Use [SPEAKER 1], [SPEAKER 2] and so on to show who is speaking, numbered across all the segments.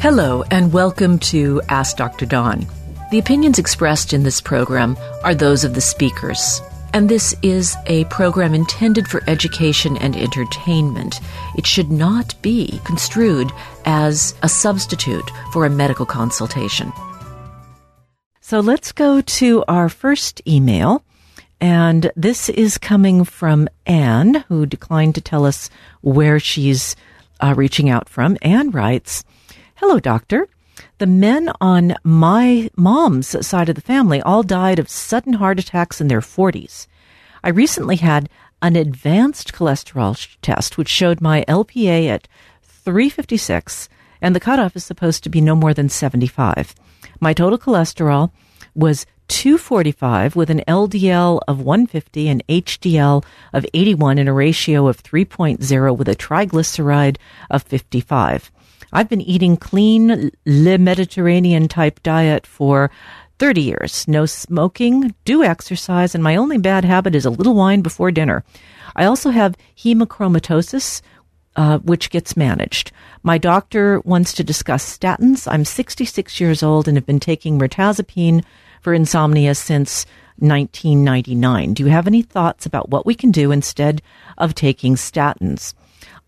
[SPEAKER 1] Hello, and welcome to Ask Dr. Dawn. The opinions expressed in this program are those of the speakers, and this is a program intended for education and entertainment. It should not be construed as a substitute for a medical consultation.
[SPEAKER 2] So let's go to our first email. And this is coming from Anne, who declined to tell us where she's uh, reaching out from. Anne writes, Hello, doctor. The men on my mom's side of the family all died of sudden heart attacks in their 40s. I recently had an advanced cholesterol test, which showed my LPA at 356, and the cutoff is supposed to be no more than 75. My total cholesterol was 245 with an LDL of 150 and HDL of 81 and a ratio of 3.0 with a triglyceride of 55. I've been eating clean, Le Mediterranean type diet for 30 years. No smoking, do exercise, and my only bad habit is a little wine before dinner. I also have hemochromatosis, uh, which gets managed. My doctor wants to discuss statins. I'm 66 years old and have been taking mirtazapine for insomnia since 1999. Do you have any thoughts about what we can do instead of taking statins?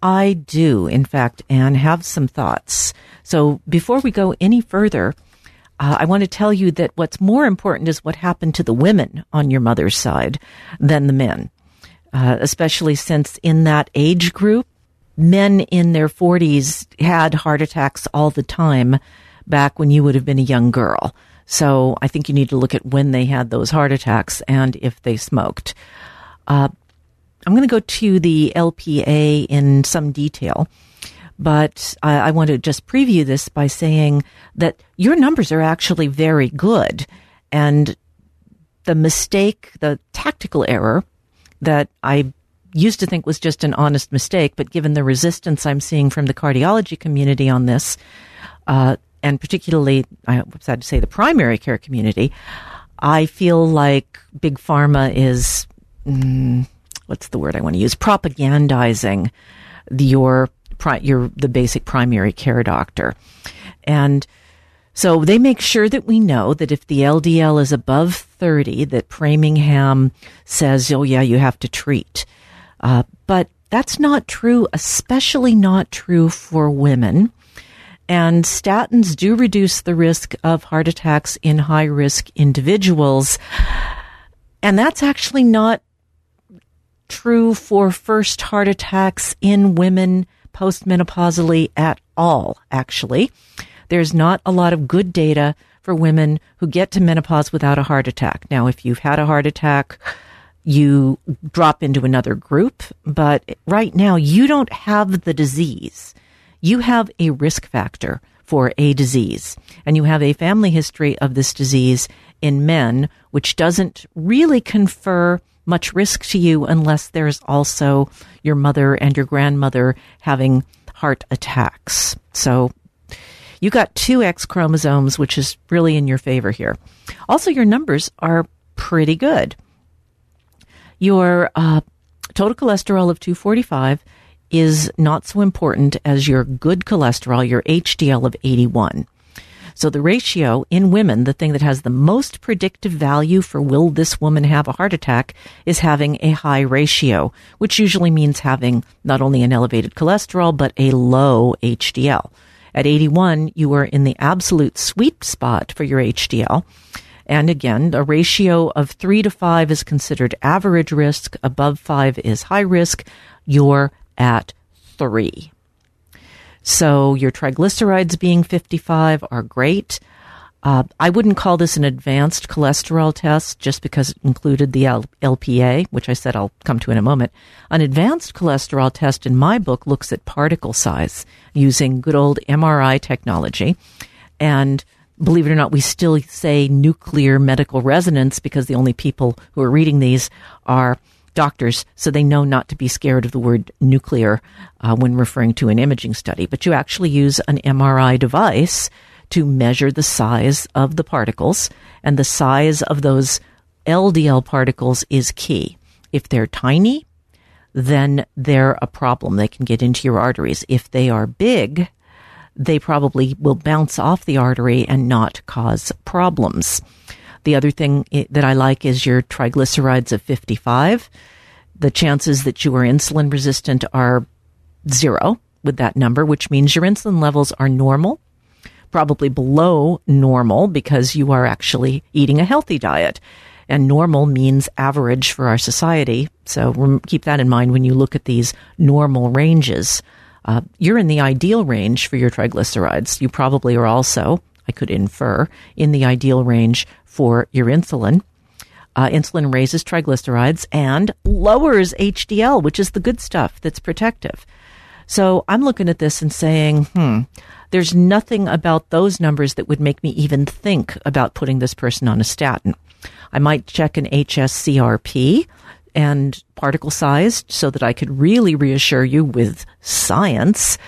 [SPEAKER 2] I do, in fact, Anne, have some thoughts. So before we go any further, uh, I want to tell you that what's more important is what happened to the women on your mother's side than the men, uh, especially since in that age group, men in their 40s had heart attacks all the time back when you would have been a young girl. So I think you need to look at when they had those heart attacks and if they smoked. Uh, I'm going to go to the LPA in some detail, but I, I want to just preview this by saying that your numbers are actually very good. And the mistake, the tactical error that I used to think was just an honest mistake, but given the resistance I'm seeing from the cardiology community on this, uh, and particularly, I was sad to say, the primary care community, I feel like big pharma is. Mm, what's the word I want to use? Propagandizing your your the basic primary care doctor, and so they make sure that we know that if the LDL is above thirty, that Framingham says, "Oh yeah, you have to treat," uh, but that's not true, especially not true for women. And statins do reduce the risk of heart attacks in high risk individuals. And that's actually not true for first heart attacks in women postmenopausally at all, actually. There's not a lot of good data for women who get to menopause without a heart attack. Now, if you've had a heart attack, you drop into another group, but right now you don't have the disease. You have a risk factor for a disease, and you have a family history of this disease in men, which doesn't really confer much risk to you unless there's also your mother and your grandmother having heart attacks. So you got two X chromosomes, which is really in your favor here. Also, your numbers are pretty good. Your uh, total cholesterol of 245 is not so important as your good cholesterol, your HDL of 81. So the ratio in women, the thing that has the most predictive value for will this woman have a heart attack is having a high ratio, which usually means having not only an elevated cholesterol, but a low HDL. At 81, you are in the absolute sweet spot for your HDL. And again, a ratio of three to five is considered average risk. Above five is high risk. You're at three. So your triglycerides being 55 are great. Uh, I wouldn't call this an advanced cholesterol test just because it included the L- LPA, which I said I'll come to in a moment. An advanced cholesterol test in my book looks at particle size using good old MRI technology. And believe it or not, we still say nuclear medical resonance because the only people who are reading these are doctors, so they know not to be scared of the word nuclear uh, when referring to an imaging study. But you actually use an MRI device to measure the size of the particles, and the size of those LDL particles is key. If they're tiny, then they're a problem. They can get into your arteries. If they are big, they probably will bounce off the artery and not cause problems. The other thing that I like is your triglycerides of 55. The chances that you are insulin resistant are zero with that number, which means your insulin levels are normal, probably below normal because you are actually eating a healthy diet. And normal means average for our society. So keep that in mind when you look at these normal ranges. Uh, you're in the ideal range for your triglycerides. You probably are also, I could infer, in the ideal range for your insulin. Uh, insulin raises triglycerides and lowers HDL, which is the good stuff that's protective. So I'm looking at this and saying, hmm, there's nothing about those numbers that would make me even think about putting this person on a statin. I might check an HSCRP and particle sized so that I could really reassure you with science,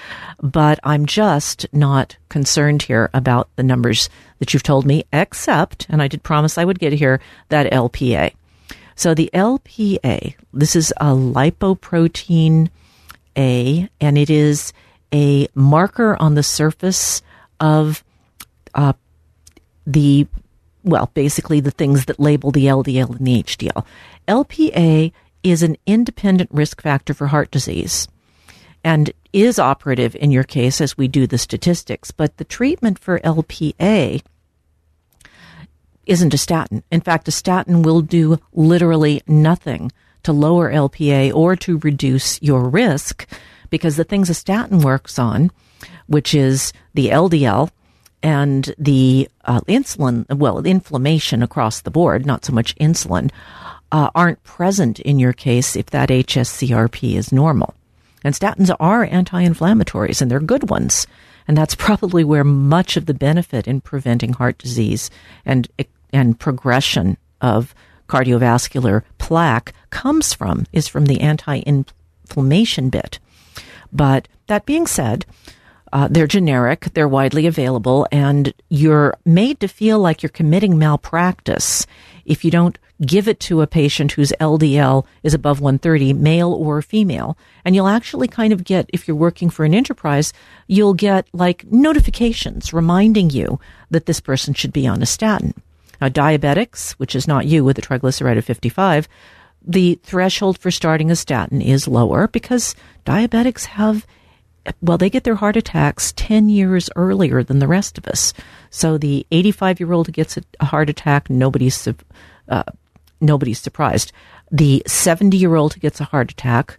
[SPEAKER 2] but I'm just not concerned here about the numbers that you've told me, except, and I did promise I would get here, that LPA. So the LPA, this is a lipoprotein a, and it is a marker on the surface of uh, the, well, basically the things that label the LDL and the HDL. LPA is an independent risk factor for heart disease and is operative in your case as we do the statistics, but the treatment for LPA isn't a statin. In fact, a statin will do literally nothing to lower LPA or to reduce your risk because the things a statin works on, which is the LDL and the uh, insulin, well, inflammation across the board, not so much insulin, uh, aren't present in your case if that HSCRP is normal. And statins are anti inflammatories and they're good ones. And that's probably where much of the benefit in preventing heart disease and, and progression of cardiovascular plaque comes from, is from the anti inflammation bit. But that being said, uh, they're generic, they're widely available, and you're made to feel like you're committing malpractice if you don't give it to a patient whose LDL is above 130, male or female. And you'll actually kind of get, if you're working for an enterprise, you'll get like notifications reminding you that this person should be on a statin. Now, diabetics, which is not you with a triglyceride of 55, the threshold for starting a statin is lower because diabetics have, well, they get their heart attacks 10 years earlier than the rest of us. So the 85 year old gets a heart attack, nobody's, uh, nobody's surprised. The 70 year old gets a heart attack,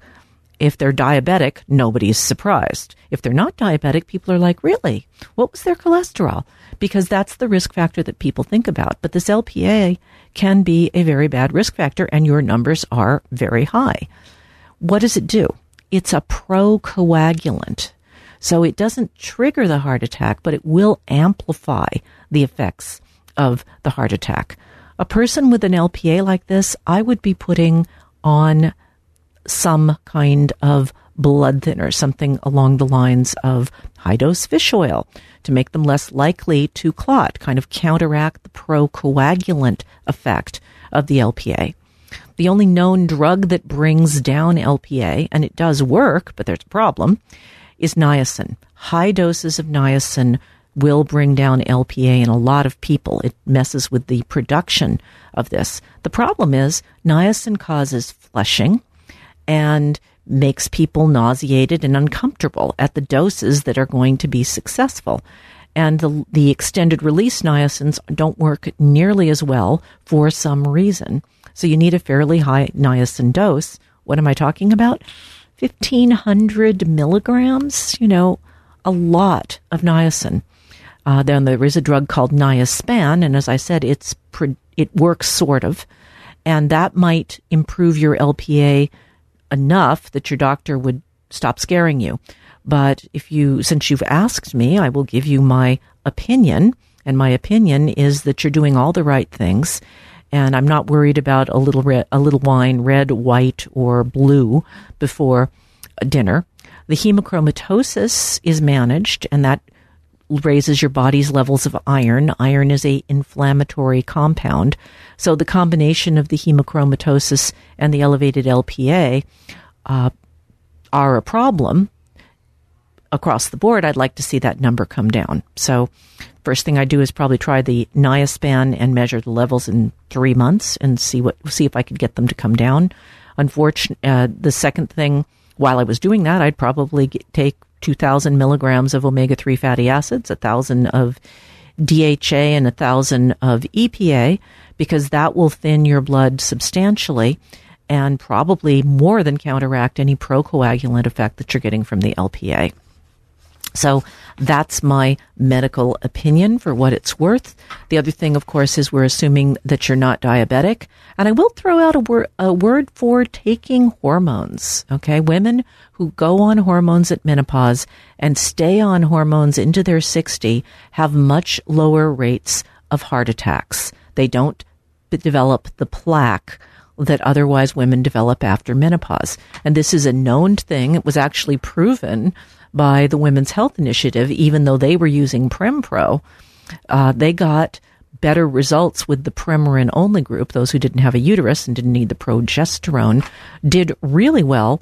[SPEAKER 2] if they're diabetic, nobody's surprised. If they're not diabetic, people are like, really? What was their cholesterol? because that's the risk factor that people think about. But this LPA can be a very bad risk factor, and your numbers are very high. What does it do? It's a procoagulant. So it doesn't trigger the heart attack, but it will amplify the effects of the heart attack. A person with an LPA like this, I would be putting on some kind of blood thinner, something along the lines of high dose fish oil to make them less likely to clot, kind of counteract the procoagulant effect of the LPA. The only known drug that brings down LPA, and it does work, but there's a problem, is niacin. High doses of niacin will bring down LPA in a lot of people. It messes with the production of this. The problem is niacin causes flushing and makes people nauseated and uncomfortable at the doses that are going to be successful. And the, the extended release niacins don't work nearly as well for some reason. So you need a fairly high niacin dose. What am I talking about? 1500 milligrams, you know, a lot of niacin. Uh, then there is a drug called Niaspan, and as I said, it's it works sort of, and that might improve your LPA enough that your doctor would stop scaring you. But if you, since you've asked me, I will give you my opinion. And my opinion is that you're doing all the right things. And I'm not worried about a little red, a little wine, red, white, or blue before dinner. The hemochromatosis is managed, and that raises your body's levels of iron. Iron is a inflammatory compound. So the combination of the hemochromatosis and the elevated LPA uh, are a problem. across the board, I'd like to see that number come down. So, first thing I do is probably try the Niaspan and measure the levels in three months and see what see if I could get them to come down. Unfortunately, uh, the second thing while I was doing that, I'd probably get, take 2,000 milligrams of omega 3 fatty acids, 1,000 of DHA, and 1,000 of EPA, because that will thin your blood substantially and probably more than counteract any procoagulant effect that you're getting from the LPA. So that's my medical opinion for what it's worth. The other thing, of course, is we're assuming that you're not diabetic. And I will throw out a, wor- a word for taking hormones. Okay. Women who go on hormones at menopause and stay on hormones into their 60 have much lower rates of heart attacks. They don't develop the plaque that otherwise women develop after menopause. And this is a known thing. It was actually proven by the Women's Health Initiative, even though they were using Prempro. Uh, they got better results with the Premarin only group, those who didn't have a uterus and didn't need the progesterone, did really well,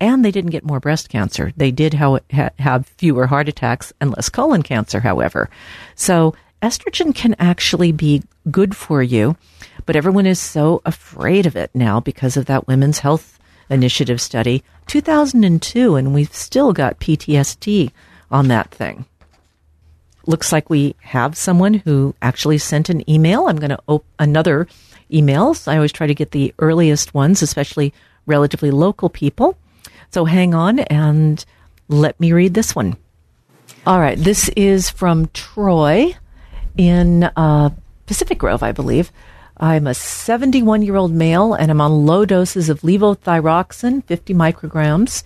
[SPEAKER 2] and they didn't get more breast cancer. They did ha- have fewer heart attacks and less colon cancer, however. So estrogen can actually be good for you, but everyone is so afraid of it now because of that Women's Health Initiative study, 2002, and we've still got PTSD on that thing. Looks like we have someone who actually sent an email. I'm going to open another email. So I always try to get the earliest ones, especially relatively local people. So hang on and let me read this one. All right, this is from Troy in uh, Pacific Grove, I believe. I'm a 71 year old male and I'm on low doses of levothyroxine, 50 micrograms,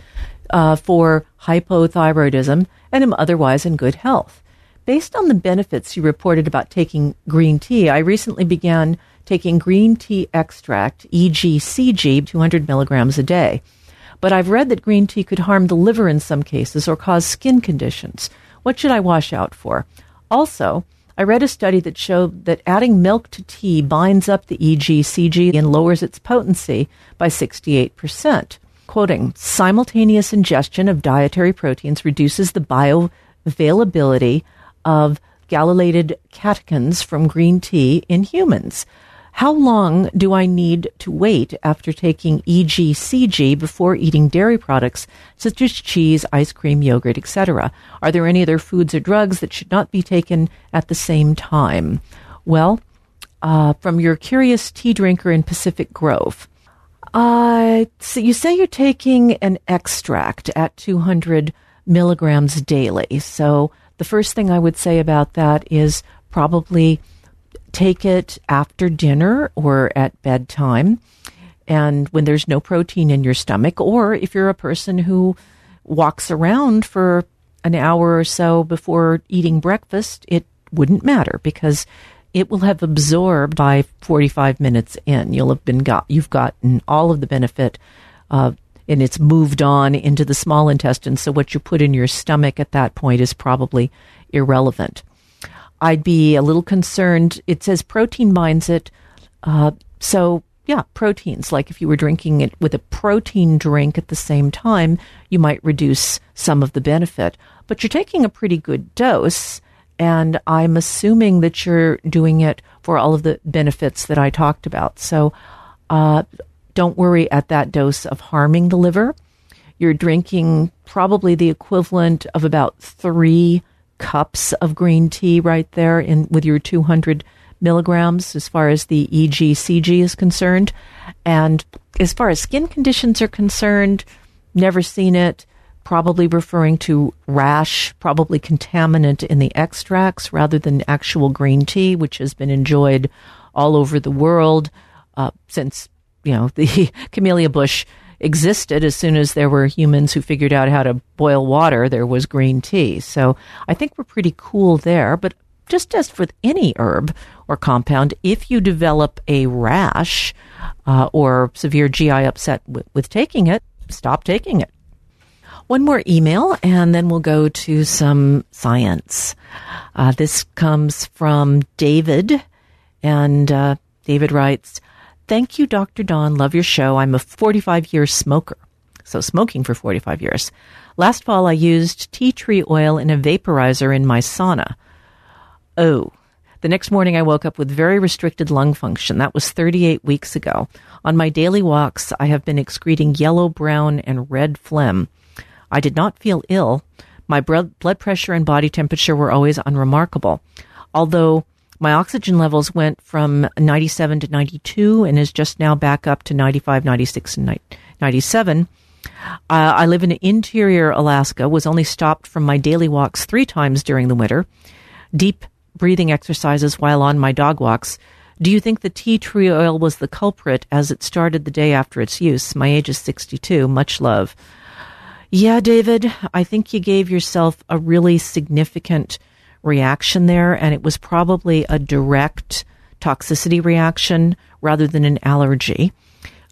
[SPEAKER 2] uh, for hypothyroidism, and I'm otherwise in good health. Based on the benefits you reported about taking green tea, I recently began taking green tea extract, EGCG, 200 milligrams a day. But I've read that green tea could harm the liver in some cases or cause skin conditions. What should I wash out for? Also, I read a study that showed that adding milk to tea binds up the EGCG and lowers its potency by 68%. Quoting, simultaneous ingestion of dietary proteins reduces the bioavailability of galloylated catechins from green tea in humans. How long do I need to wait after taking EGCG before eating dairy products such as cheese, ice cream, yogurt, etc.? Are there any other foods or drugs that should not be taken at the same time? Well, uh, from your curious tea drinker in Pacific Grove, uh, so you say you're taking an extract at 200 milligrams daily. So the first thing I would say about that is probably take it after dinner or at bedtime and when there's no protein in your stomach, or if you're a person who walks around for an hour or so before eating breakfast, it wouldn't matter because it will have absorbed by 45 minutes in. You'll have been got, you've gotten all of the benefit, uh, and it's moved on into the small intestine. So what you put in your stomach at that point is probably irrelevant. I'd be a little concerned. It says protein binds it. Uh, so, yeah, proteins. Like if you were drinking it with a protein drink at the same time, you might reduce some of the benefit. But you're taking a pretty good dose. And I'm assuming that you're doing it for all of the benefits that I talked about. So, uh, don't worry at that dose of harming the liver. You're drinking probably the equivalent of about three cups of green tea right there in with your 200 milligrams as far as the EGCG is concerned. And as far as skin conditions are concerned, never seen it. Probably referring to rash, probably contaminant in the extracts rather than actual green tea, which has been enjoyed all over the world uh, since you know the camellia bush existed as soon as there were humans who figured out how to boil water, there was green tea. So I think we're pretty cool there. But just as with any herb or compound, if you develop a rash uh, or severe GI upset w- with taking it, stop taking it. One more email, and then we'll go to some science. Uh, this comes from David, and uh, David writes, Thank you, Dr. Dawn. Love your show. I'm a 45 year smoker. so smoking for 45 years. Last fall, I used tea tree oil in a vaporizer in my sauna. Oh, the next morning, I woke up with very restricted lung function. That was 38 weeks ago. On my daily walks, I have been excreting yellow, brown, and red phlegm. I did not feel ill. My blood pressure and body temperature were always unremarkable. Although my oxygen levels went from 97 to 92 and is just now back up to 95, 96, and 97. Uh, I live in interior Alaska, was only stopped from my daily walks three times during the winter. Deep breathing exercises while on my dog walks. Do you think the tea tree oil was the culprit as it started the day after its use? My age is 62. Much love. Yeah, David, I think you gave yourself a really significant reaction there, and it was probably a direct toxicity reaction rather than an allergy.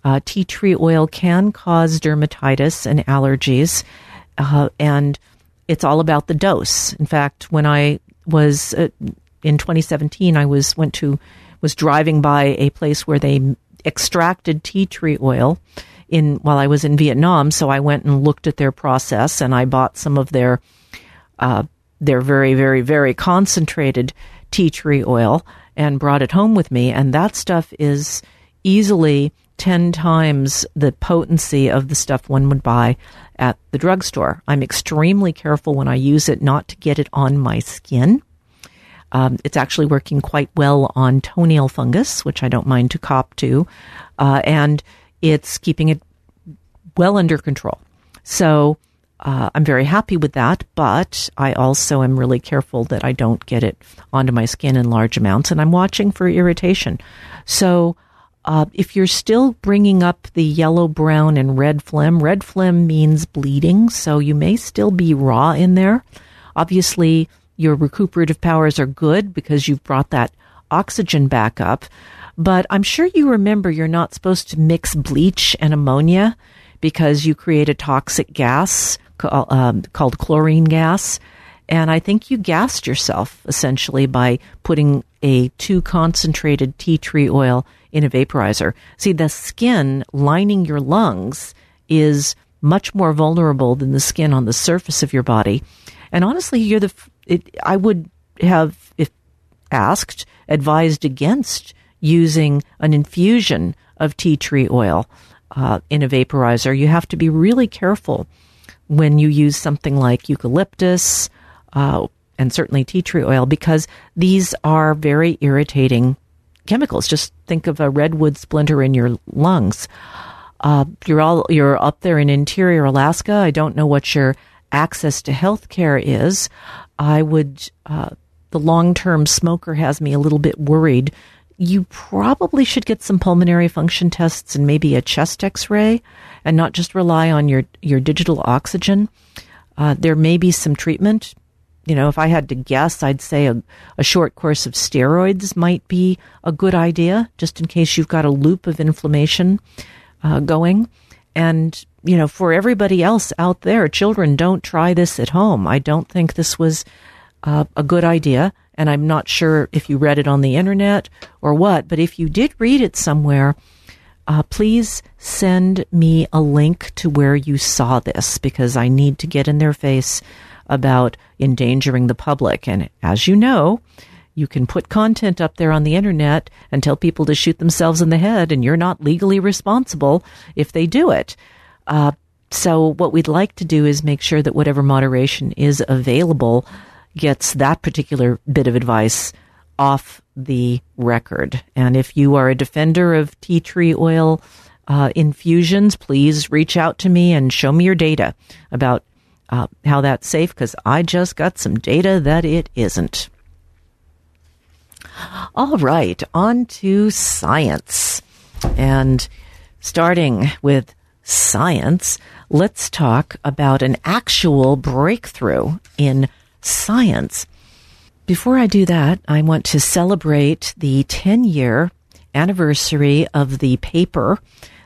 [SPEAKER 2] Uh, tea tree oil can cause dermatitis and allergies, uh, and it's all about the dose. In fact, when I was uh, in 2017. I was went to was driving by a place where they extracted tea tree oil in while I was in Vietnam. So I went and looked at their process, and I bought some of their uh, their very very very concentrated tea tree oil and brought it home with me. And that stuff is easily 10 times the potency of the stuff one would buy at the drugstore. I'm extremely careful when I use it not to get it on my skin. Um, it's actually working quite well on toenail fungus, which I don't mind to cop to, uh, and it's keeping it well under control. So uh, I'm very happy with that, but I also am really careful that I don't get it onto my skin in large amounts, and I'm watching for irritation. So uh, if you're still bringing up the yellow, brown, and red phlegm, red phlegm means bleeding, so you may still be raw in there. Obviously, your recuperative powers are good because you've brought that oxygen back up. But I'm sure you remember you're not supposed to mix bleach and ammonia because you create a toxic gas um, called chlorine gas. And I think you gassed yourself essentially by putting a too concentrated tea tree oil in a vaporizer. See, the skin lining your lungs is much more vulnerable than the skin on the surface of your body. And honestly, you're the, it, I would have, if asked, advised against using an infusion of tea tree oil uh, in a vaporizer. You have to be really careful when you use something like eucalyptus uh, and certainly tea tree oil because these are very irritating chemicals. Just think of a redwood splinter in your lungs. Uh, you're all you're up there in interior Alaska. I don't know what your access to health care is. I would. Uh, the long term smoker has me a little bit worried. You probably should get some pulmonary function tests and maybe a chest x ray and not just rely on your, your digital oxygen. Uh, there may be some treatment you know, if I had to guess, I'd say a, a short course of steroids might be a good idea, just in case you've got a loop of inflammation uh, going. And, you know, for everybody else out there, children, don't try this at home. I don't think this was uh, a good idea. And I'm not sure if you read it on the internet or what, but if you did read it somewhere, uh, please send me a link to where you saw this because I need to get in their face about endangering the public. And as you know, you can put content up there on the internet and tell people to shoot themselves in the head, and you're not legally responsible if they do it. Uh, so, what we'd like to do is make sure that whatever moderation is available gets that particular bit of advice off the record. And if you are a defender of tea tree oil uh, infusions, please reach out to me and show me your data about uh, how that's safe because I just got some data that it isn't. All right, on to science. And starting with science, let's talk about an actual breakthrough in science. Before I do that, I want to celebrate the 10 year anniversary of the paper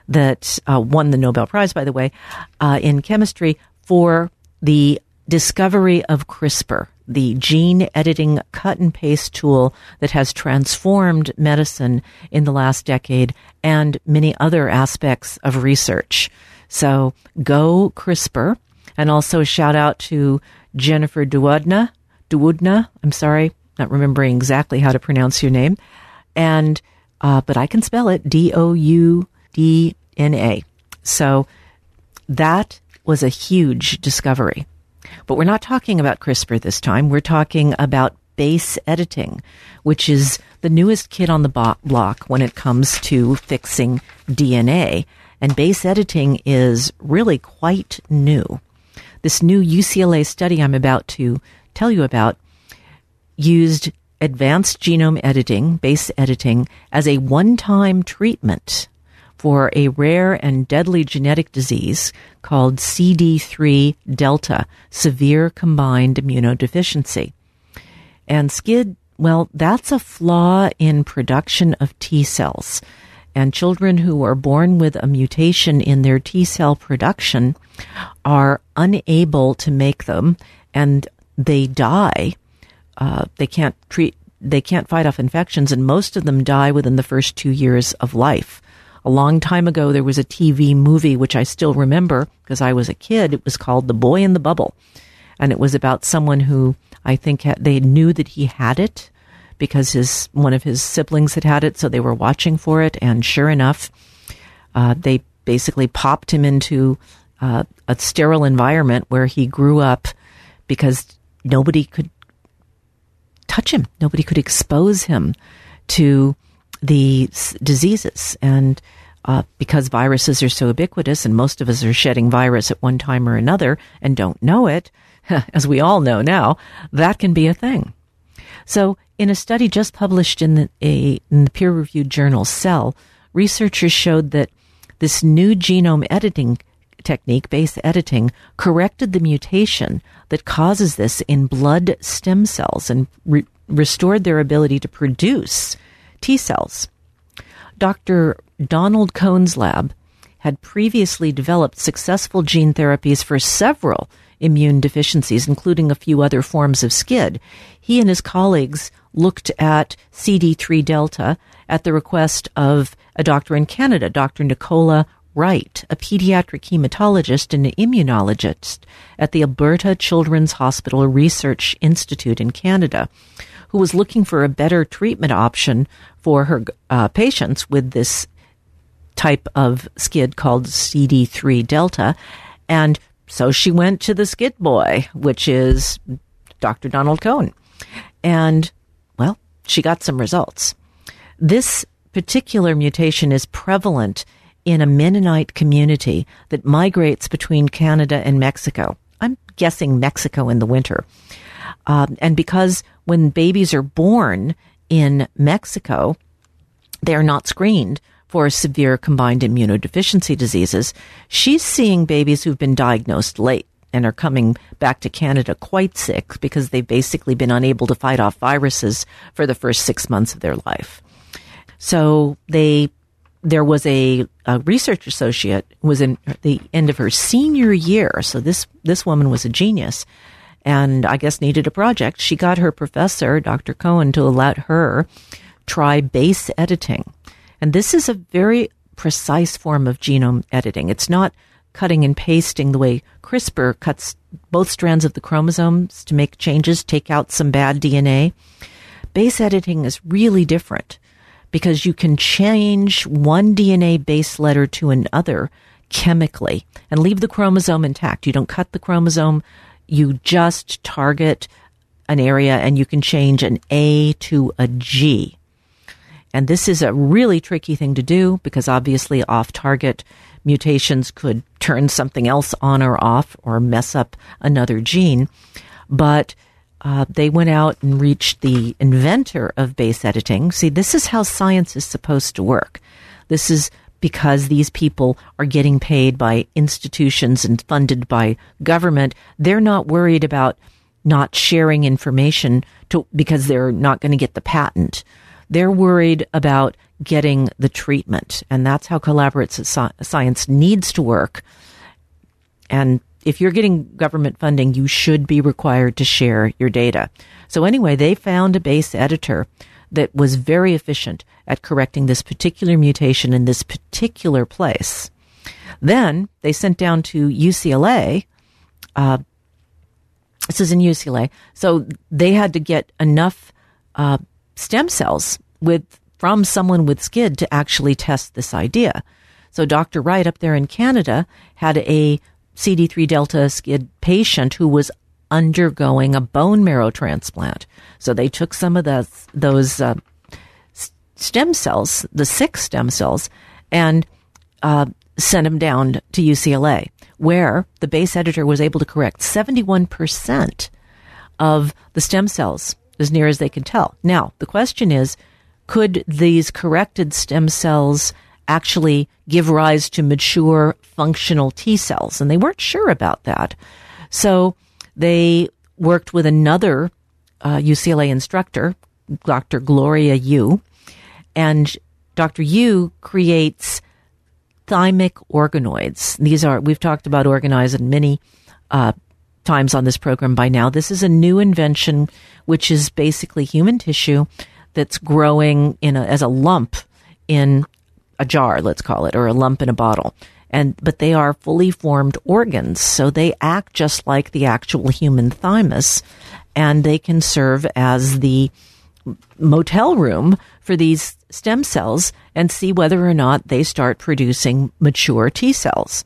[SPEAKER 2] that uh, won the Nobel Prize, by the way, uh, in chemistry for the discovery of CRISPR, the gene editing cut and paste tool that has transformed medicine in the last decade and many other aspects of research. So go CRISPR. And also shout out to Jennifer Doudna. Doudna, I'm sorry, not remembering exactly how to pronounce your name. And, uh, but I can spell it D O U D N A. So that was a huge discovery. But we're not talking about CRISPR this time. We're talking about base editing, which is the newest kid on the bo- block when it comes to fixing DNA. And base editing is really quite new. This new UCLA study I'm about to tell you about used advanced genome editing, base editing, as a one time treatment for a rare and deadly genetic disease called CD3 delta, severe combined immunodeficiency. And SCID, well, that's a flaw in production of T cells. And children who are born with a mutation in their T cell production are unable to make them and they die. Uh, they can't treat, they can't fight off infections, and most of them die within the first two years of life. A long time ago, there was a TV movie which I still remember because I was a kid. It was called The Boy in the Bubble. And it was about someone who I think had, they knew that he had it because his one of his siblings had had it, so they were watching for it. And sure enough, uh, they basically popped him into uh, a sterile environment where he grew up because nobody could touch him, nobody could expose him to the diseases. And uh, because viruses are so ubiquitous and most of us are shedding virus at one time or another and don't know it, as we all know now, that can be a thing. So, in a study just published in the, a, in the peer reviewed journal Cell, researchers showed that this new genome editing technique, base editing, corrected the mutation that causes this in blood stem cells and re- restored their ability to produce T cells. Dr. Donald Kohn's lab had previously developed successful gene therapies for several immune deficiencies, including a few other forms of SCID. He and his colleagues looked at CD3 delta at the request of a doctor in Canada, Dr. Nicola Wright, a pediatric hematologist and an immunologist at the Alberta Children's Hospital Research Institute in Canada, who was looking for a better treatment option for her uh, patients with this type of SCID called CD3 delta. And so she went to the SCID boy, which is Dr. Donald Kohn. And, well, she got some results. This particular mutation is prevalent in a Mennonite community that migrates between Canada and Mexico. I'm guessing Mexico in the winter. Um, and because when babies are born in Mexico, they are not screened for severe combined immunodeficiency diseases. She's seeing babies who've been diagnosed late and are coming back to Canada quite sick because they've basically been unable to fight off viruses for the first six months of their life. So they, there was a, a research associate was in the end of her senior year. So this, this woman was a genius and I guess needed a project. She got her professor, Dr. Cohen, to let her try base editing. And this is a very precise form of genome editing. It's not cutting and pasting the way CRISPR cuts both strands of the chromosomes to make changes, take out some bad DNA. Base editing is really different because you can change one DNA base letter to another chemically and leave the chromosome intact. You don't cut the chromosome, you just target an area and you can change an A to a G. And this is a really tricky thing to do because obviously off target mutations could turn something else on or off or mess up another gene. But uh, they went out and reached the inventor of base editing. See, this is how science is supposed to work. This is because these people are getting paid by institutions and funded by government. They're not worried about not sharing information to, because they're not going to get the patent. They're worried about getting the treatment. And that's how collaborative science needs to work. And if you're getting government funding, you should be required to share your data. So anyway, they found a base editor that was very efficient at correcting this particular mutation in this particular place. Then they sent down to UCLA. Uh, this is in UCLA. So they had to get enough uh, stem cells with from someone with SCID to actually test this idea. So Dr. Wright up there in Canada had a CD3 delta SCID patient who was undergoing a bone marrow transplant. So they took some of the, those uh, stem cells, the six stem cells, and uh, sent them down to UCLA, where the base editor was able to correct 71% of the stem cells, as near as they can tell. Now, the question is could these corrected stem cells actually give rise to mature functional T cells? And they weren't sure about that. So they worked with another uh, UCLA instructor, Dr. Gloria Yu, and Dr. Yu creates thymic organoids. These are, we've talked about organoids many uh, times on this program by now. This is a new invention, which is basically human tissue that's growing in a, as a lump in a jar, let's call it, or a lump in a bottle. And, but they are fully formed organs. So they act just like the actual human thymus and they can serve as the motel room for these stem cells and see whether or not they start producing mature T cells.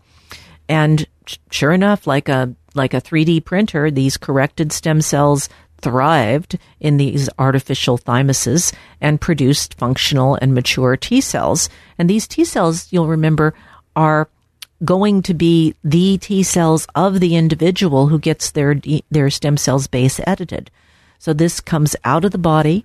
[SPEAKER 2] And sure enough, like a like a 3D printer, these corrected stem cells thrived in these artificial thymuses and produced functional and mature T cells. And these T cells, you'll remember, are going to be the T cells of the individual who gets their their stem cells base edited. So this comes out of the body.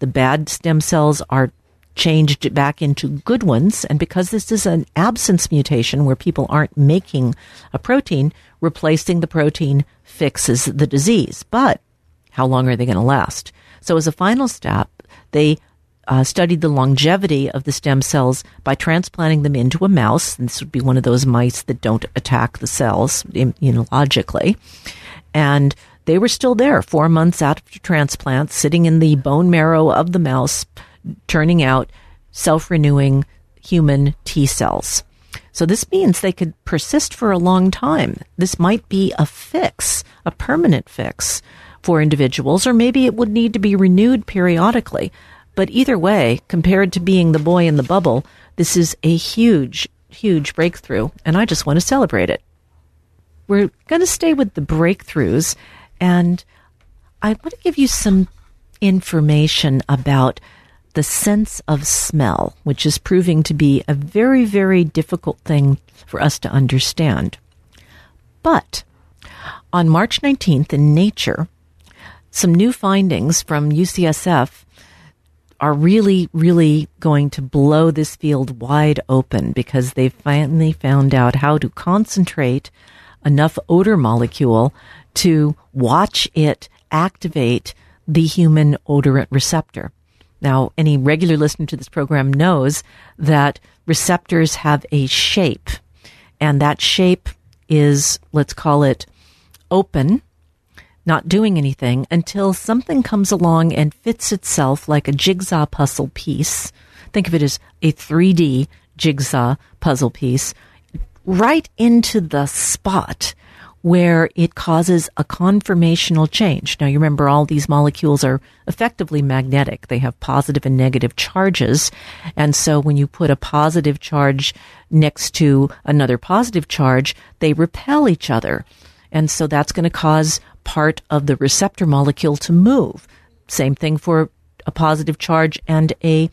[SPEAKER 2] The bad stem cells are changed back into good ones. And because this is an absence mutation where people aren't making a protein, replacing the protein fixes the disease. But how long are they going to last? So as a final step, they uh, studied the longevity of the stem cells by transplanting them into a mouse. This would be one of those mice that don't attack the cells immunologically. And they were still there four months after transplant, sitting in the bone marrow of the mouse, turning out self renewing human T cells. So this means they could persist for a long time. This might be a fix, a permanent fix for individuals, or maybe it would need to be renewed periodically. But either way, compared to being the boy in the bubble, this is a huge, huge breakthrough, and I just want to celebrate it. We're going to stay with the breakthroughs, and I want to give you some information about the sense of smell, which is proving to be a very, very difficult thing for us to understand. But on March 19th in Nature, some new findings from UCSF are really, really going to blow this field wide open because they finally found out how to concentrate enough odor molecule to watch it activate the human odorant receptor. Now, any regular listener to this program knows that receptors have a shape, and that shape is, let's call it, open, not doing anything until something comes along and fits itself like a jigsaw puzzle piece. Think of it as a 3D jigsaw puzzle piece right into the spot where it causes a conformational change. Now, you remember all these molecules are effectively magnetic. They have positive and negative charges. And so when you put a positive charge next to another positive charge, they repel each other. And so that's going to cause part of the receptor molecule to move. Same thing for a positive charge and a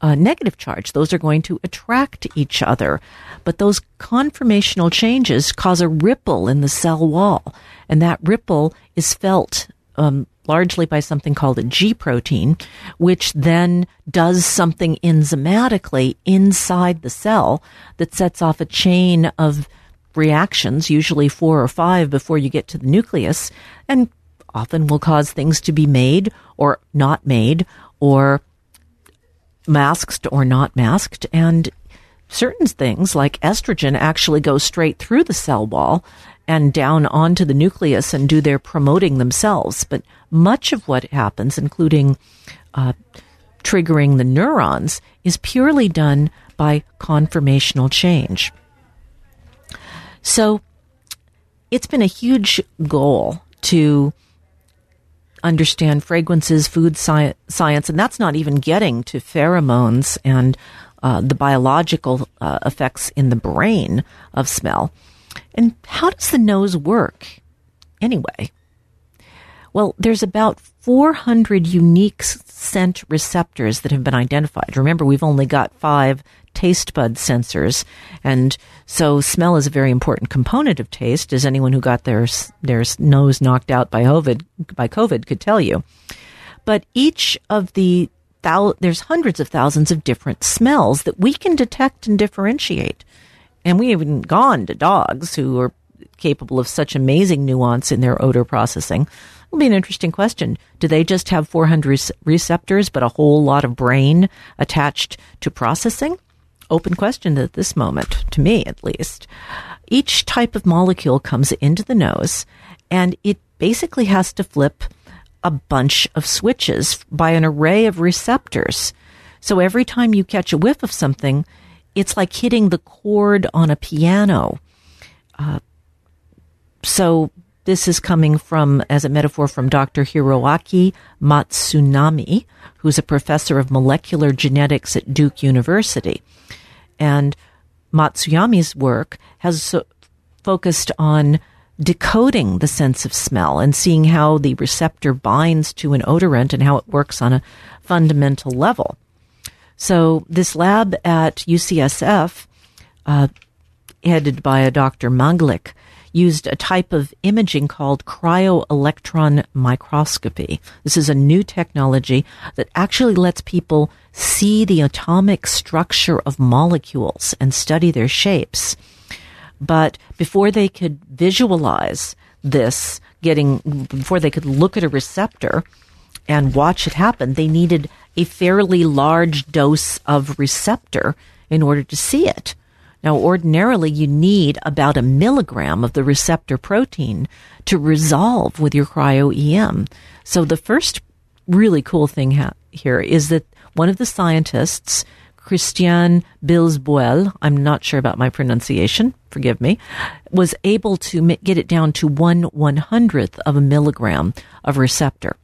[SPEAKER 2] uh, negative charge. Those are going to attract each other. But those conformational changes cause a ripple in the cell wall. And that ripple is felt um, largely by something called a G protein, which then does something enzymatically inside the cell that sets off a chain of reactions, usually four or five before you get to the nucleus, and often will cause things to be made or not made or masked or not masked. And certain things like estrogen actually go straight through the cell wall and down onto the nucleus and do their promoting themselves. But much of what happens, including uh, triggering the neurons, is purely done by conformational change. So it's been a huge goal to understand fragrances, food sci- science, and that's not even getting to pheromones and uh, the biological uh, effects in the brain of smell. And how does the nose work anyway? Well, there's about 400 unique scent receptors that have been identified. Remember, we've only got five taste bud sensors, and so smell is a very important component of taste, as anyone who got their their nose knocked out by COVID by COVID could tell you. But each of the thou- there's hundreds of thousands of different smells that we can detect and differentiate, and we haven't gone to dogs who are capable of such amazing nuance in their odor processing will be an interesting question. Do they just have 400 receptors, but a whole lot of brain attached to processing? Open question at this moment, to me at least. Each type of molecule comes into the nose, and it basically has to flip a bunch of switches by an array of receptors. So every time you catch a whiff of something, it's like hitting the chord on a piano. Uh, so this is coming from, as a metaphor, from Dr. Hiroaki Matsunami, who's a professor of molecular genetics at Duke University. And Matsunami's work has focused on decoding the sense of smell and seeing how the receptor binds to an odorant and how it works on a fundamental level. So, this lab at UCSF, uh, headed by a Dr. Manglik, used a type of imaging called cryo-electron microscopy. This is a new technology that actually lets people see the atomic structure of molecules and study their shapes. But before they could visualize this, getting, before they could look at a receptor and watch it happen, they needed a fairly large dose of receptor in order to see it. Now, ordinarily, you need about a milligram of the receptor protein to resolve with your cryo EM. So, the first really cool thing ha- here is that one of the scientists, Christian Billesbølle, I'm not sure about my pronunciation, forgive me, was able to get it down to one one hundredth of a milligram of receptor.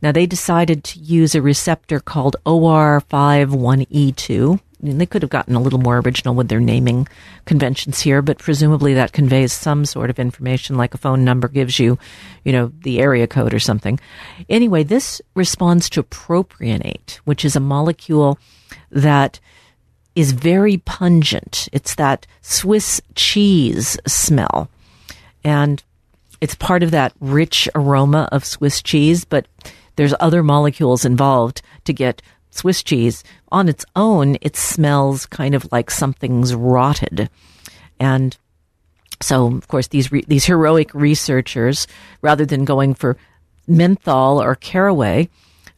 [SPEAKER 2] Now, they decided to use a receptor called OR51E2 they could have gotten a little more original with their naming conventions here, but presumably that conveys some sort of information, like a phone number gives you, you know, the area code or something. Anyway, this responds to propionate, which is a molecule that is very pungent. It's that Swiss cheese smell. And it's part of that rich aroma of Swiss cheese, but there's other molecules involved to get Swiss cheese, on its own, it smells kind of like something's rotted. And so, of course, these re- these heroic researchers, rather than going for menthol or caraway,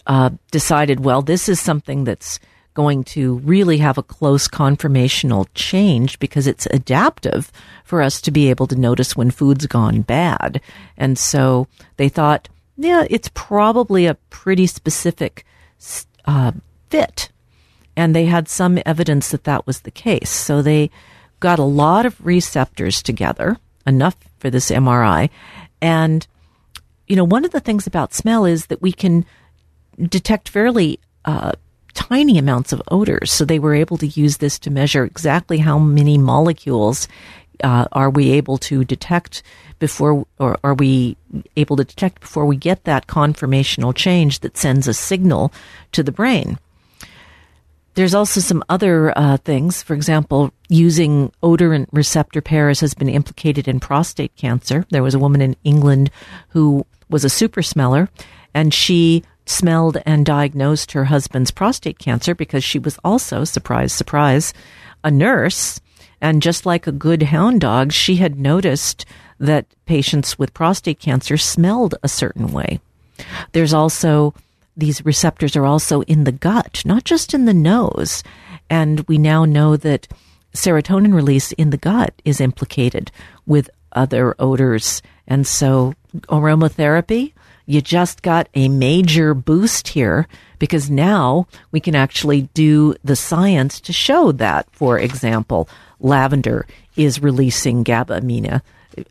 [SPEAKER 2] uh, decided, well, this is something that's going to really have a close conformational change because it's adaptive for us to be able to notice when food's gone bad. And so they thought, yeah, it's probably a pretty specific uh, fit. And they had some evidence that that was the case. So they got a lot of receptors together, enough for this MRI. And, you know, one of the things about smell is that we can detect fairly uh, tiny amounts of odors. So they were able to use this to measure exactly how many molecules uh, are we able to detect before, or are we able to detect before we get that conformational change that sends a signal to the brain? There's also some other uh, things. For example, using odorant receptor pairs has been implicated in prostate cancer. There was a woman in England who was a super smeller, and she smelled and diagnosed her husband's prostate cancer because she was also, surprise, surprise, a nurse. And just like a good hound dog, she had noticed that patients with prostate cancer smelled a certain way. There's also these receptors are also in the gut, not just in the nose. And we now know that serotonin release in the gut is implicated with other odors. And so aromatherapy, you just got a major boost here because now we can actually do the science to show that, for example, lavender is releasing gamma amino,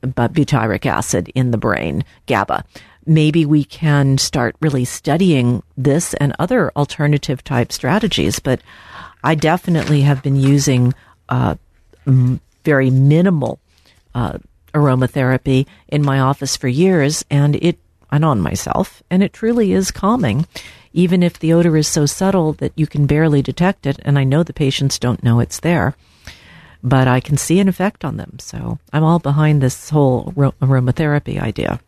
[SPEAKER 2] butyric acid in the brain, GABA. Maybe we can start really studying this and other alternative type strategies, but I definitely have been using uh, very minimal uh, aromatherapy in my office for years, and it and on myself, and it truly is calming, even if the odor is so subtle that you can barely detect it, and I know the patients don't know it's there. But I can see an effect on them, so I'm all behind this whole aromatherapy idea.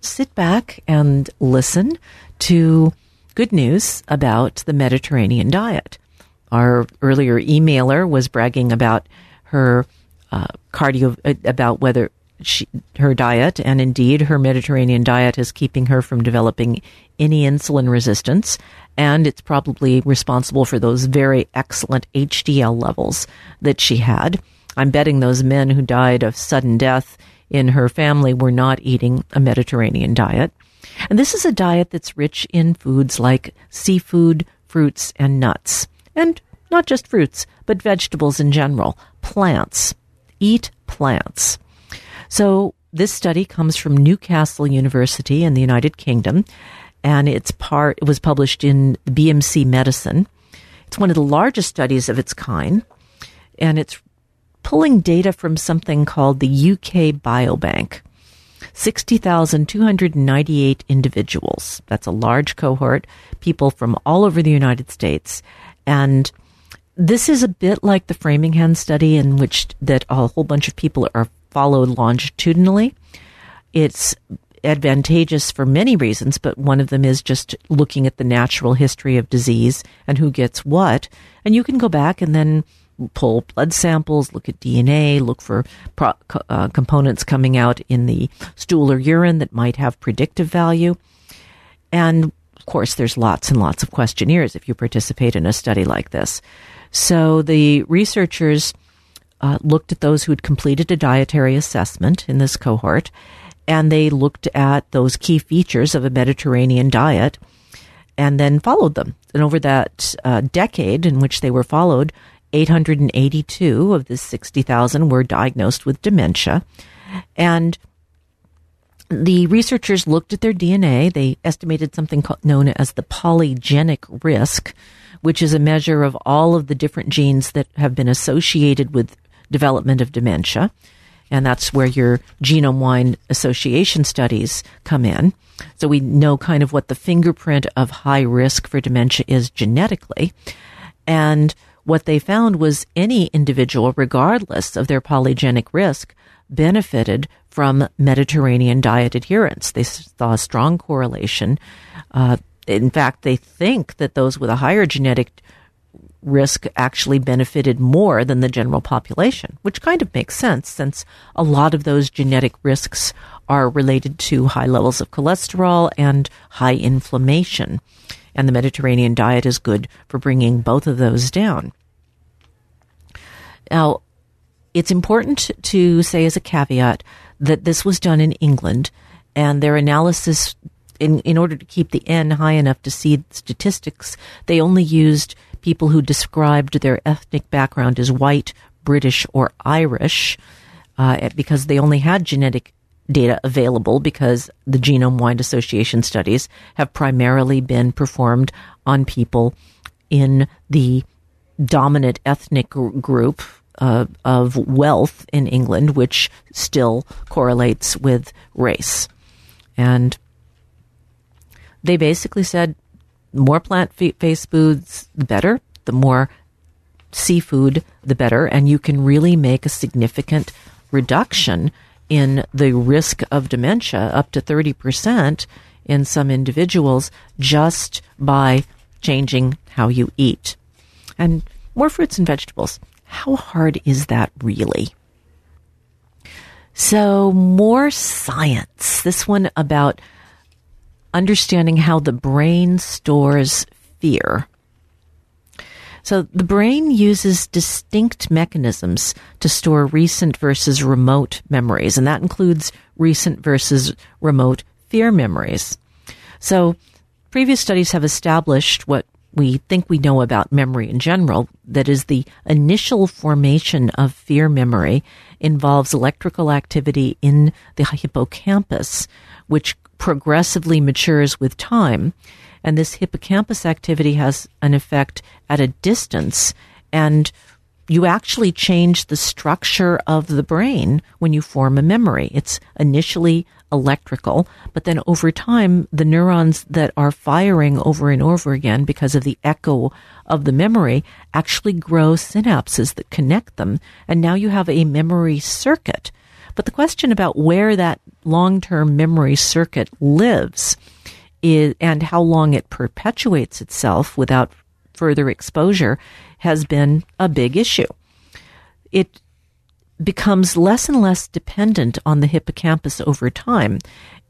[SPEAKER 2] Sit back and listen to good news about the Mediterranean diet. Our earlier emailer was bragging about her uh, cardio, uh, about whether she, her diet, and indeed her Mediterranean diet is keeping her from developing any insulin resistance, and it's probably responsible for those very excellent HDL levels that she had. I'm betting those men who died of sudden death in her family were not eating a Mediterranean diet. And this is a diet that's rich in foods like seafood, fruits, and nuts. And not just fruits, but vegetables in general, plants. Eat plants. So this study comes from Newcastle University in the United Kingdom, and it's part. It was published in BMC Medicine. It's one of the largest studies of its kind, and it's pulling data from something called the UK Biobank. 60,298 individuals. That's a large cohort, people from all over the United States. And this is a bit like the Framingham study in which that a whole bunch of people are followed longitudinally. It's advantageous for many reasons, but one of them is just looking at the natural history of disease and who gets what. And you can go back and then pull blood samples, look at DNA, look for pro- uh, components coming out in the stool or urine that might have predictive value. And of course, there's lots and lots of questionnaires if you participate in a study like this. So the researchers uh, looked at those who had completed a dietary assessment in this cohort, and they looked at those key features of a Mediterranean diet and then followed them. And over that uh, decade in which they were followed, 882 of the 60,000 were diagnosed with dementia. And the researchers looked at their DNA. They estimated something known as the polygenic risk, which is a measure of all of the different genes that have been associated with development of dementia. And that's where your genome wide association studies come in. So we know kind of what the fingerprint of high risk for dementia is genetically. And what they found was any individual, regardless of their polygenic risk, benefited from Mediterranean diet adherence. They saw a strong correlation. Uh, in fact, they think that those with a higher genetic risk actually benefited more than the general population, which kind of makes sense since a lot of those genetic risks are related to high levels of cholesterol and high inflammation. And the Mediterranean diet is good for bringing both of those down. Now, it's important to say as a caveat that this was done in England and their analysis in, in order to keep the N high enough to see statistics, they only used people who described their ethnic background as white, British, or Irish, uh, because they only had genetic data available because the genome wide association studies have primarily been performed on people in the dominant ethnic group uh, of wealth in England, which still correlates with race. And they basically said more plant based foods, the better. The more seafood, the better. And you can really make a significant reduction in the risk of dementia, up to 30% in some individuals, just by changing how you eat. And more fruits and vegetables. How hard is that really? So, more science. This one about understanding how the brain stores fear. So the brain uses distinct mechanisms to store recent versus remote memories, and that includes recent versus remote fear memories. So previous studies have established what we think we know about memory in general, that is the initial formation of fear memory involves electrical activity in the hippocampus, which progressively matures with time. And this hippocampus activity has an effect at a distance. And you actually change the structure of the brain when you form a memory. It's initially electrical, but then over time, the neurons that are firing over and over again because of the echo of the memory actually grow synapses that connect them. And now you have a memory circuit. But the question about where that long term memory circuit lives is, and how long it perpetuates itself without further exposure has been a big issue. It becomes less and less dependent on the hippocampus over time.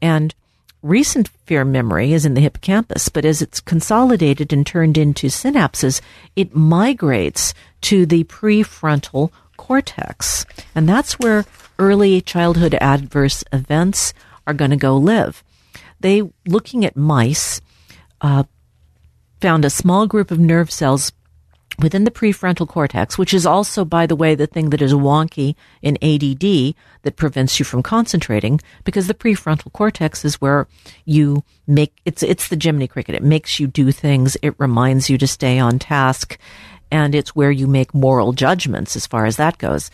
[SPEAKER 2] And recent fear memory is in the hippocampus, but as it's consolidated and turned into synapses, it migrates to the prefrontal cortex. And that's where early childhood adverse events are going to go live. They, looking at mice, uh, found a small group of nerve cells within the prefrontal cortex, which is also, by the way, the thing that is wonky in ADD that prevents you from concentrating, because the prefrontal cortex is where you make it's it's the Jiminy Cricket. It makes you do things. It reminds you to stay on task, and it's where you make moral judgments as far as that goes.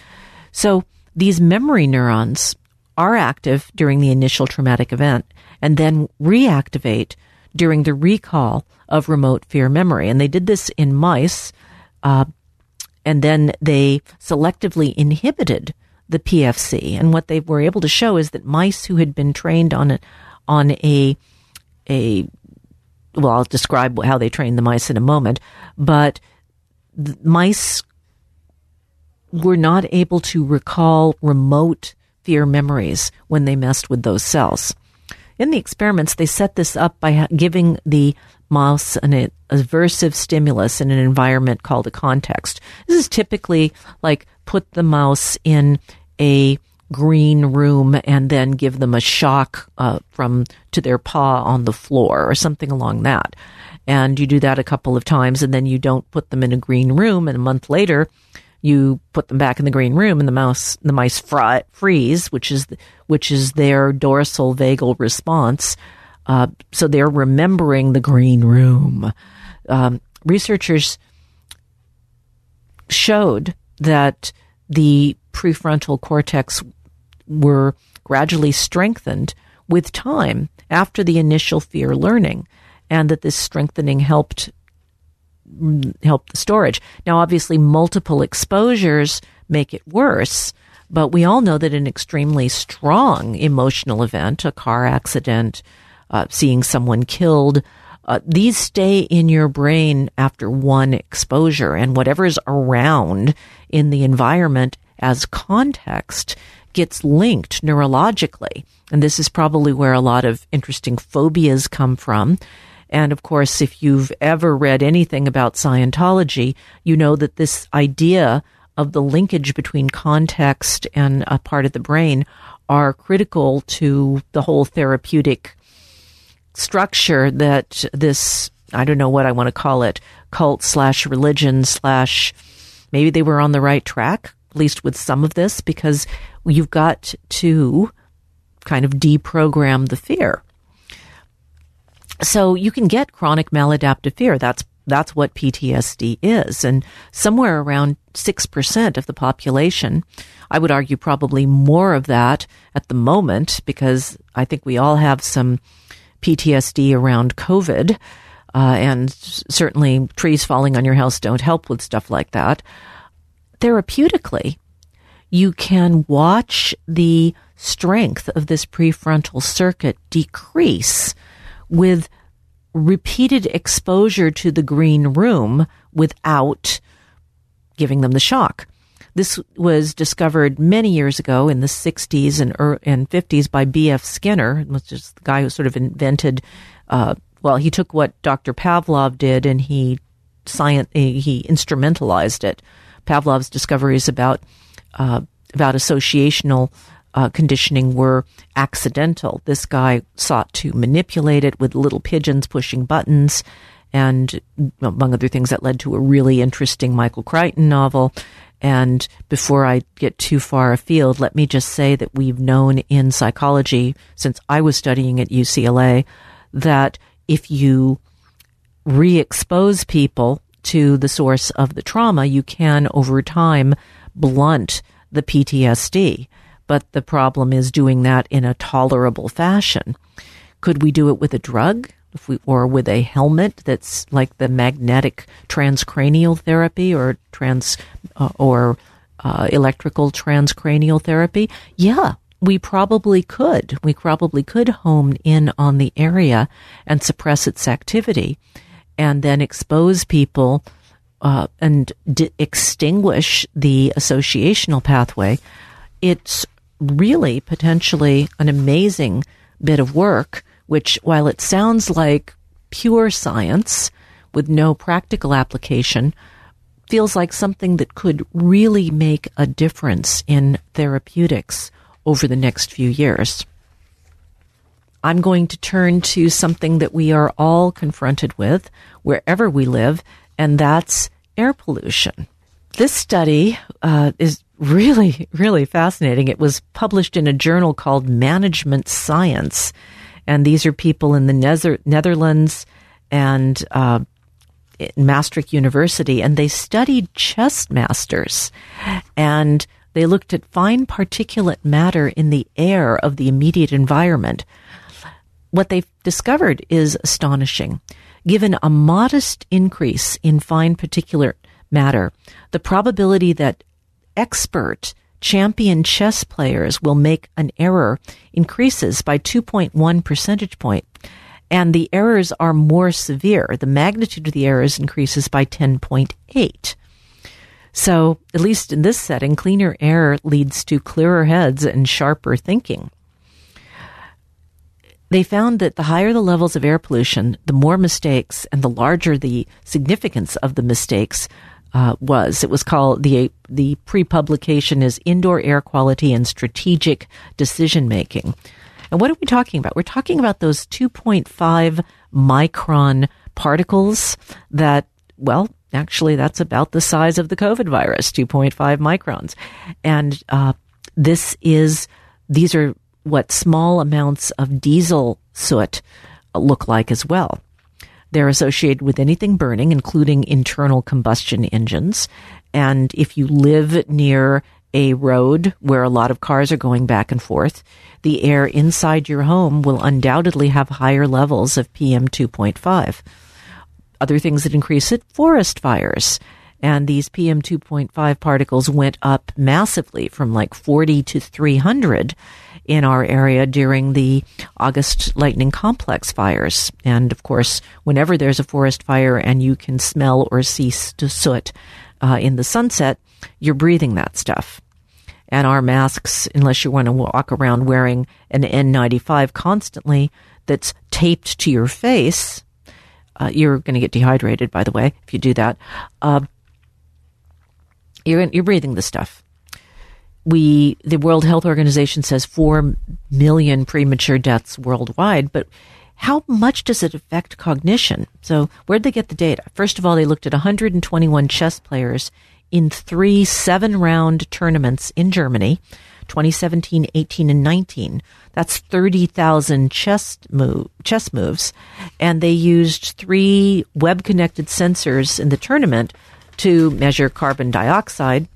[SPEAKER 2] So these memory neurons are active during the initial traumatic event, and then reactivate during the recall of remote fear memory. And they did this in mice uh, and then they selectively inhibited the PFC. And what they were able to show is that mice who had been trained on a, on a, a, well, I'll describe how they trained the mice in a moment, but mice were not able to recall remote fear memories when they messed with those cells. In the experiments, they set this up by giving the mouse an aversive stimulus in an environment called a context. This is typically like put the mouse in a green room and then give them a shock uh, from to their paw on the floor or something along that. And you do that a couple of times, and then you don't put them in a green room. And a month later, you put them back in the green room, and the mouse the mice freeze, which is which is their dorsal vagal response uh, so they're remembering the green room. Um, researchers showed that the prefrontal cortex were gradually strengthened with time after the initial fear learning, and that this strengthening helped help the storage. Now, obviously, multiple exposures make it worse, but we all know that an extremely strong emotional event, a car accident, uh, seeing someone killed. Uh, these stay in your brain after one exposure, and whatever's around in the environment as context gets linked neurologically. And this is probably where a lot of interesting phobias come from. And of course, if you've ever read anything about Scientology, you know that this idea of the linkage between context and a part of the brain are critical to the whole therapeutic structure that this, I don't know what I want to call it, cult slash religion slash, maybe they were on the right track, at least with some of this, because you've got to kind of deprogram the fear. So you can get chronic maladaptive fear. That's that's what PTSD is. And somewhere around 6% of the population, I would argue probably more of that at the moment, because I think we all have some PTSD around COVID. Uh, and certainly trees falling on your house don't help with stuff like that. Therapeutically, you can watch the strength of this prefrontal circuit decrease with repeated exposure to the green room without giving them the shock. This was discovered many years ago in the 60s and, er, and 50s by B.F. Skinner, which is the guy who sort of invented, uh, well, he took what Dr. Pavlov did and he science, he instrumentalized it. Pavlov's discoveries about, uh, about associational uh, conditioning were accidental. This guy sought to manipulate it with little pigeons pushing buttons and among other things that led to a really interesting Michael Crichton novel. And before I get too far afield, let me just say that we've known in psychology since I was studying at UCLA that if you re expose people to the source of the trauma, you can over time blunt the PTSD. But the problem is doing that in a tolerable fashion. Could we do it with a drug? If We, or with a helmet that's like the magnetic transcranial therapy or trans uh, or uh, electrical transcranial therapy? Yeah, we probably could. We probably could hone in on the area and suppress its activity, and then expose people uh, and d- extinguish the associational pathway. It's really potentially an amazing bit of work which, while it sounds like pure science with no practical application, feels like something that could really make a difference in therapeutics over the next few years. I'm going to turn to something that we are all confronted with wherever we live, and that's air pollution. This study uh, is really, really fascinating. It was published in a journal called Management Science, and these are people in the Nether- Netherlands and uh, Maastricht University, and they studied chess masters, and they looked at fine particulate matter in the air of the immediate environment. What they've discovered is astonishing. Given a modest increase in fine particulate matter, the probability that expert champion chess players will make an error increases by 2.1 percentage point and the errors are more severe. The magnitude of the errors increases by 10.8. So, at least in this setting, cleaner air leads to clearer heads and sharper thinking. They found that the higher the levels of air pollution, the more mistakes and the larger the significance of the mistakes uh, was. It was called the the pre-publication is indoor air quality and strategic decision making. And what are we talking about? We're talking about those 2.5 micron particles that, well, actually, that's about the size of the COVID virus, 2.5 microns. And uh, this is these are what small amounts of diesel soot look like as well. They're associated with anything burning, including internal combustion engines. And if you live near a road where a lot of cars are going back and forth, the air inside your home will undoubtedly have higher levels of PM 2.5. Other things that increase it, forest fires. And these PM 2.5 particles went up massively from like 40 to 300 in our area during the August lightning complex fires. And of course, whenever there's a forest fire and you can smell or see soot uh, in the sunset, you're breathing that stuff. And our masks, unless you want to walk around wearing an N95 constantly that's taped to your face, uh, you're going to get dehydrated, by the way, if you do that. Uh, you're, you're breathing the stuff we the World Health Organization says 4 million premature deaths worldwide, but how much does it affect cognition? So, where'd they get the data? First of all, they looked at 121 chess players in three seven round tournaments in Germany 2017, 18, and 19. That's 30,000 chess, move, chess moves. And they used three web connected sensors in the tournament to measure carbon dioxide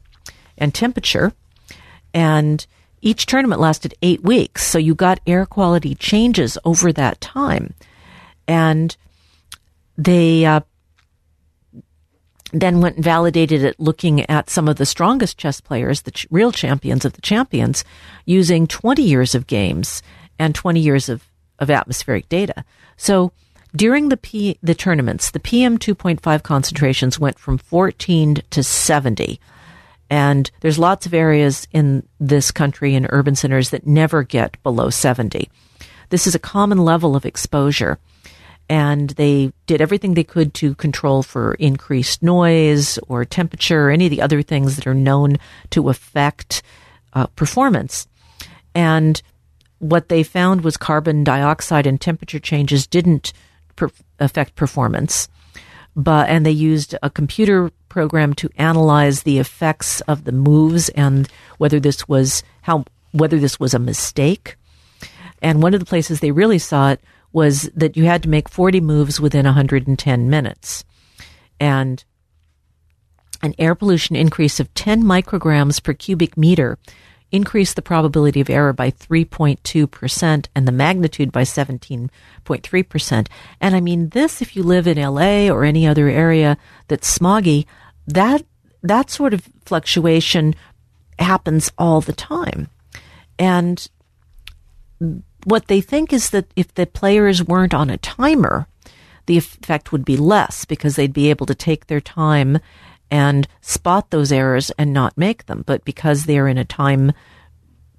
[SPEAKER 2] and temperature and each tournament lasted eight weeks. So you got air quality changes over that time. And they uh, then went and validated it looking at some of the strongest chess players, the ch- real champions of the champions, using 20 years of games and 20 years of, of atmospheric data. So during the P, the tournaments, the PM 2.5 concentrations went from 14 to 70. And there's lots of areas in this country in urban centers that never get below 70. This is a common level of exposure. And they did everything they could to control for increased noise or temperature, or any of the other things that are known to affect uh, performance. And what they found was carbon dioxide and temperature changes didn't per- affect performance. but and they used a computer program to analyze the effects of the moves and whether this was how whether this was a mistake. And one of the places they really saw it was that you had to make 40 moves within 110 minutes. And an air pollution increase of 10 micrograms per cubic meter increased the probability of error by 3.2% and the magnitude by 17.3%. And I mean, this, if you live in LA or any other area that's smoggy, that, that sort of fluctuation happens all the time. And what they think is that if the players weren't on a timer, the effect would be less because they'd be able to take their time and spot those errors and not make them. But because they're in a time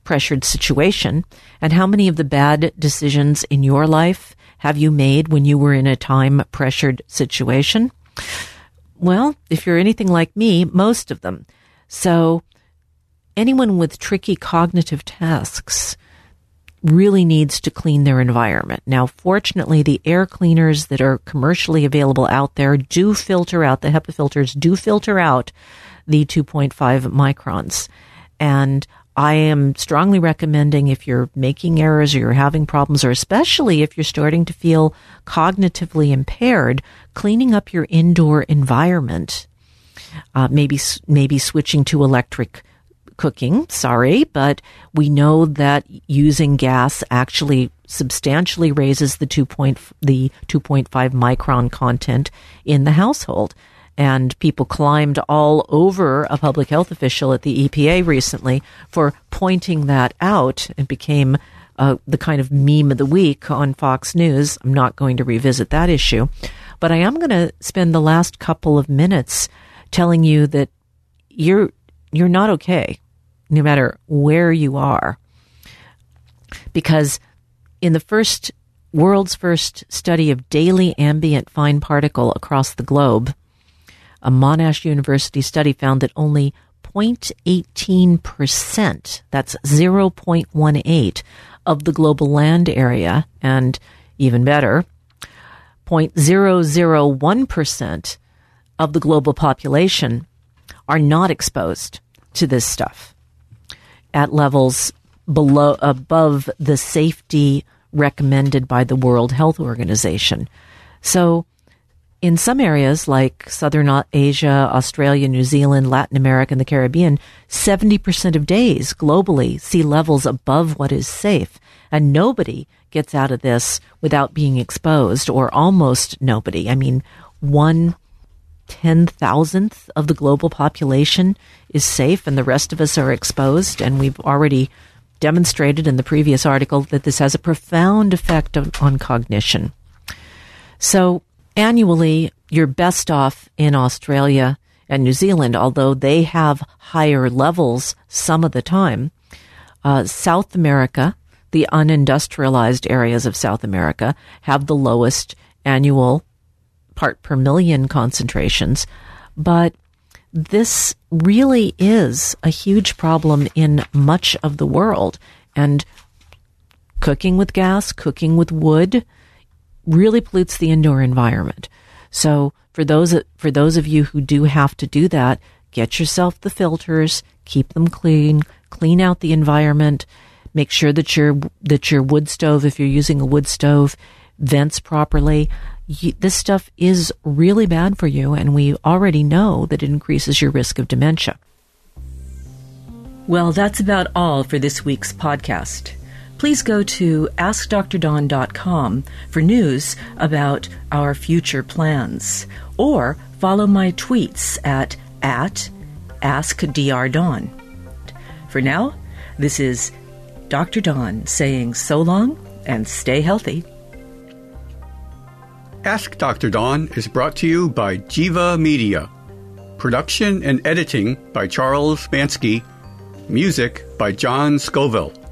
[SPEAKER 2] pressured situation, and how many of the bad decisions in your life have you made when you were in a time pressured situation? Well, if you're anything like me, most of them. So anyone with tricky cognitive tasks really needs to clean their environment. Now, fortunately, the air cleaners that are commercially available out there do filter out, the HEPA filters do filter out the 2.5 microns. And I am strongly recommending if you're making errors or you're having problems, or especially if you're starting to feel cognitively impaired, cleaning up your indoor environment. Uh, maybe maybe switching to electric cooking, sorry, but we know that using gas actually substantially raises the 2. Point, the 2.5 micron content in the household. And people climbed all over a public health official at the EPA recently for pointing that out. It became uh, the kind of meme of the week on Fox News. I'm not going to revisit that issue, but I am going to spend the last couple of minutes telling you that you're you're not okay no matter where you are. Because in the first world's first study of daily ambient fine particle across the globe, a Monash University study found that only 0.18%, that's 0.18 of the global land area, and even better, 0.001% of the global population are not exposed to this stuff at levels below above the safety recommended by the World Health Organization. So in some areas like Southern Asia, Australia, New Zealand, Latin America, and the Caribbean, 70% of days globally see levels above what is safe. And nobody gets out of this without being exposed, or almost nobody. I mean, one ten thousandth of the global population is safe and the rest of us are exposed. And we've already demonstrated in the previous article that this has a profound effect on, on cognition. So annually, you're best off in Australia and New Zealand, although they have higher levels some of the time. Uh, South America, the unindustrialized areas of South America, have the lowest annual part per million concentrations, but this really is a huge problem in much of the world. And cooking with gas, cooking with wood really pollutes the indoor environment. So for those for those of you who do have to do that, get yourself the filters, keep them clean, clean out the environment, make sure that your that your wood stove if you're using a wood stove vents properly this stuff is really bad for you, and we already know that it increases your risk of dementia. Well, that's about all for this week's podcast. Please go to AskDrDawn.com for news about our future plans, or follow my tweets at, at AskDrDawn. For now, this is Dr. Dawn saying so long and stay healthy.
[SPEAKER 3] Ask Dr. Dawn is brought to you by Jiva Media. Production and editing by Charles Bansky. Music by John Scoville.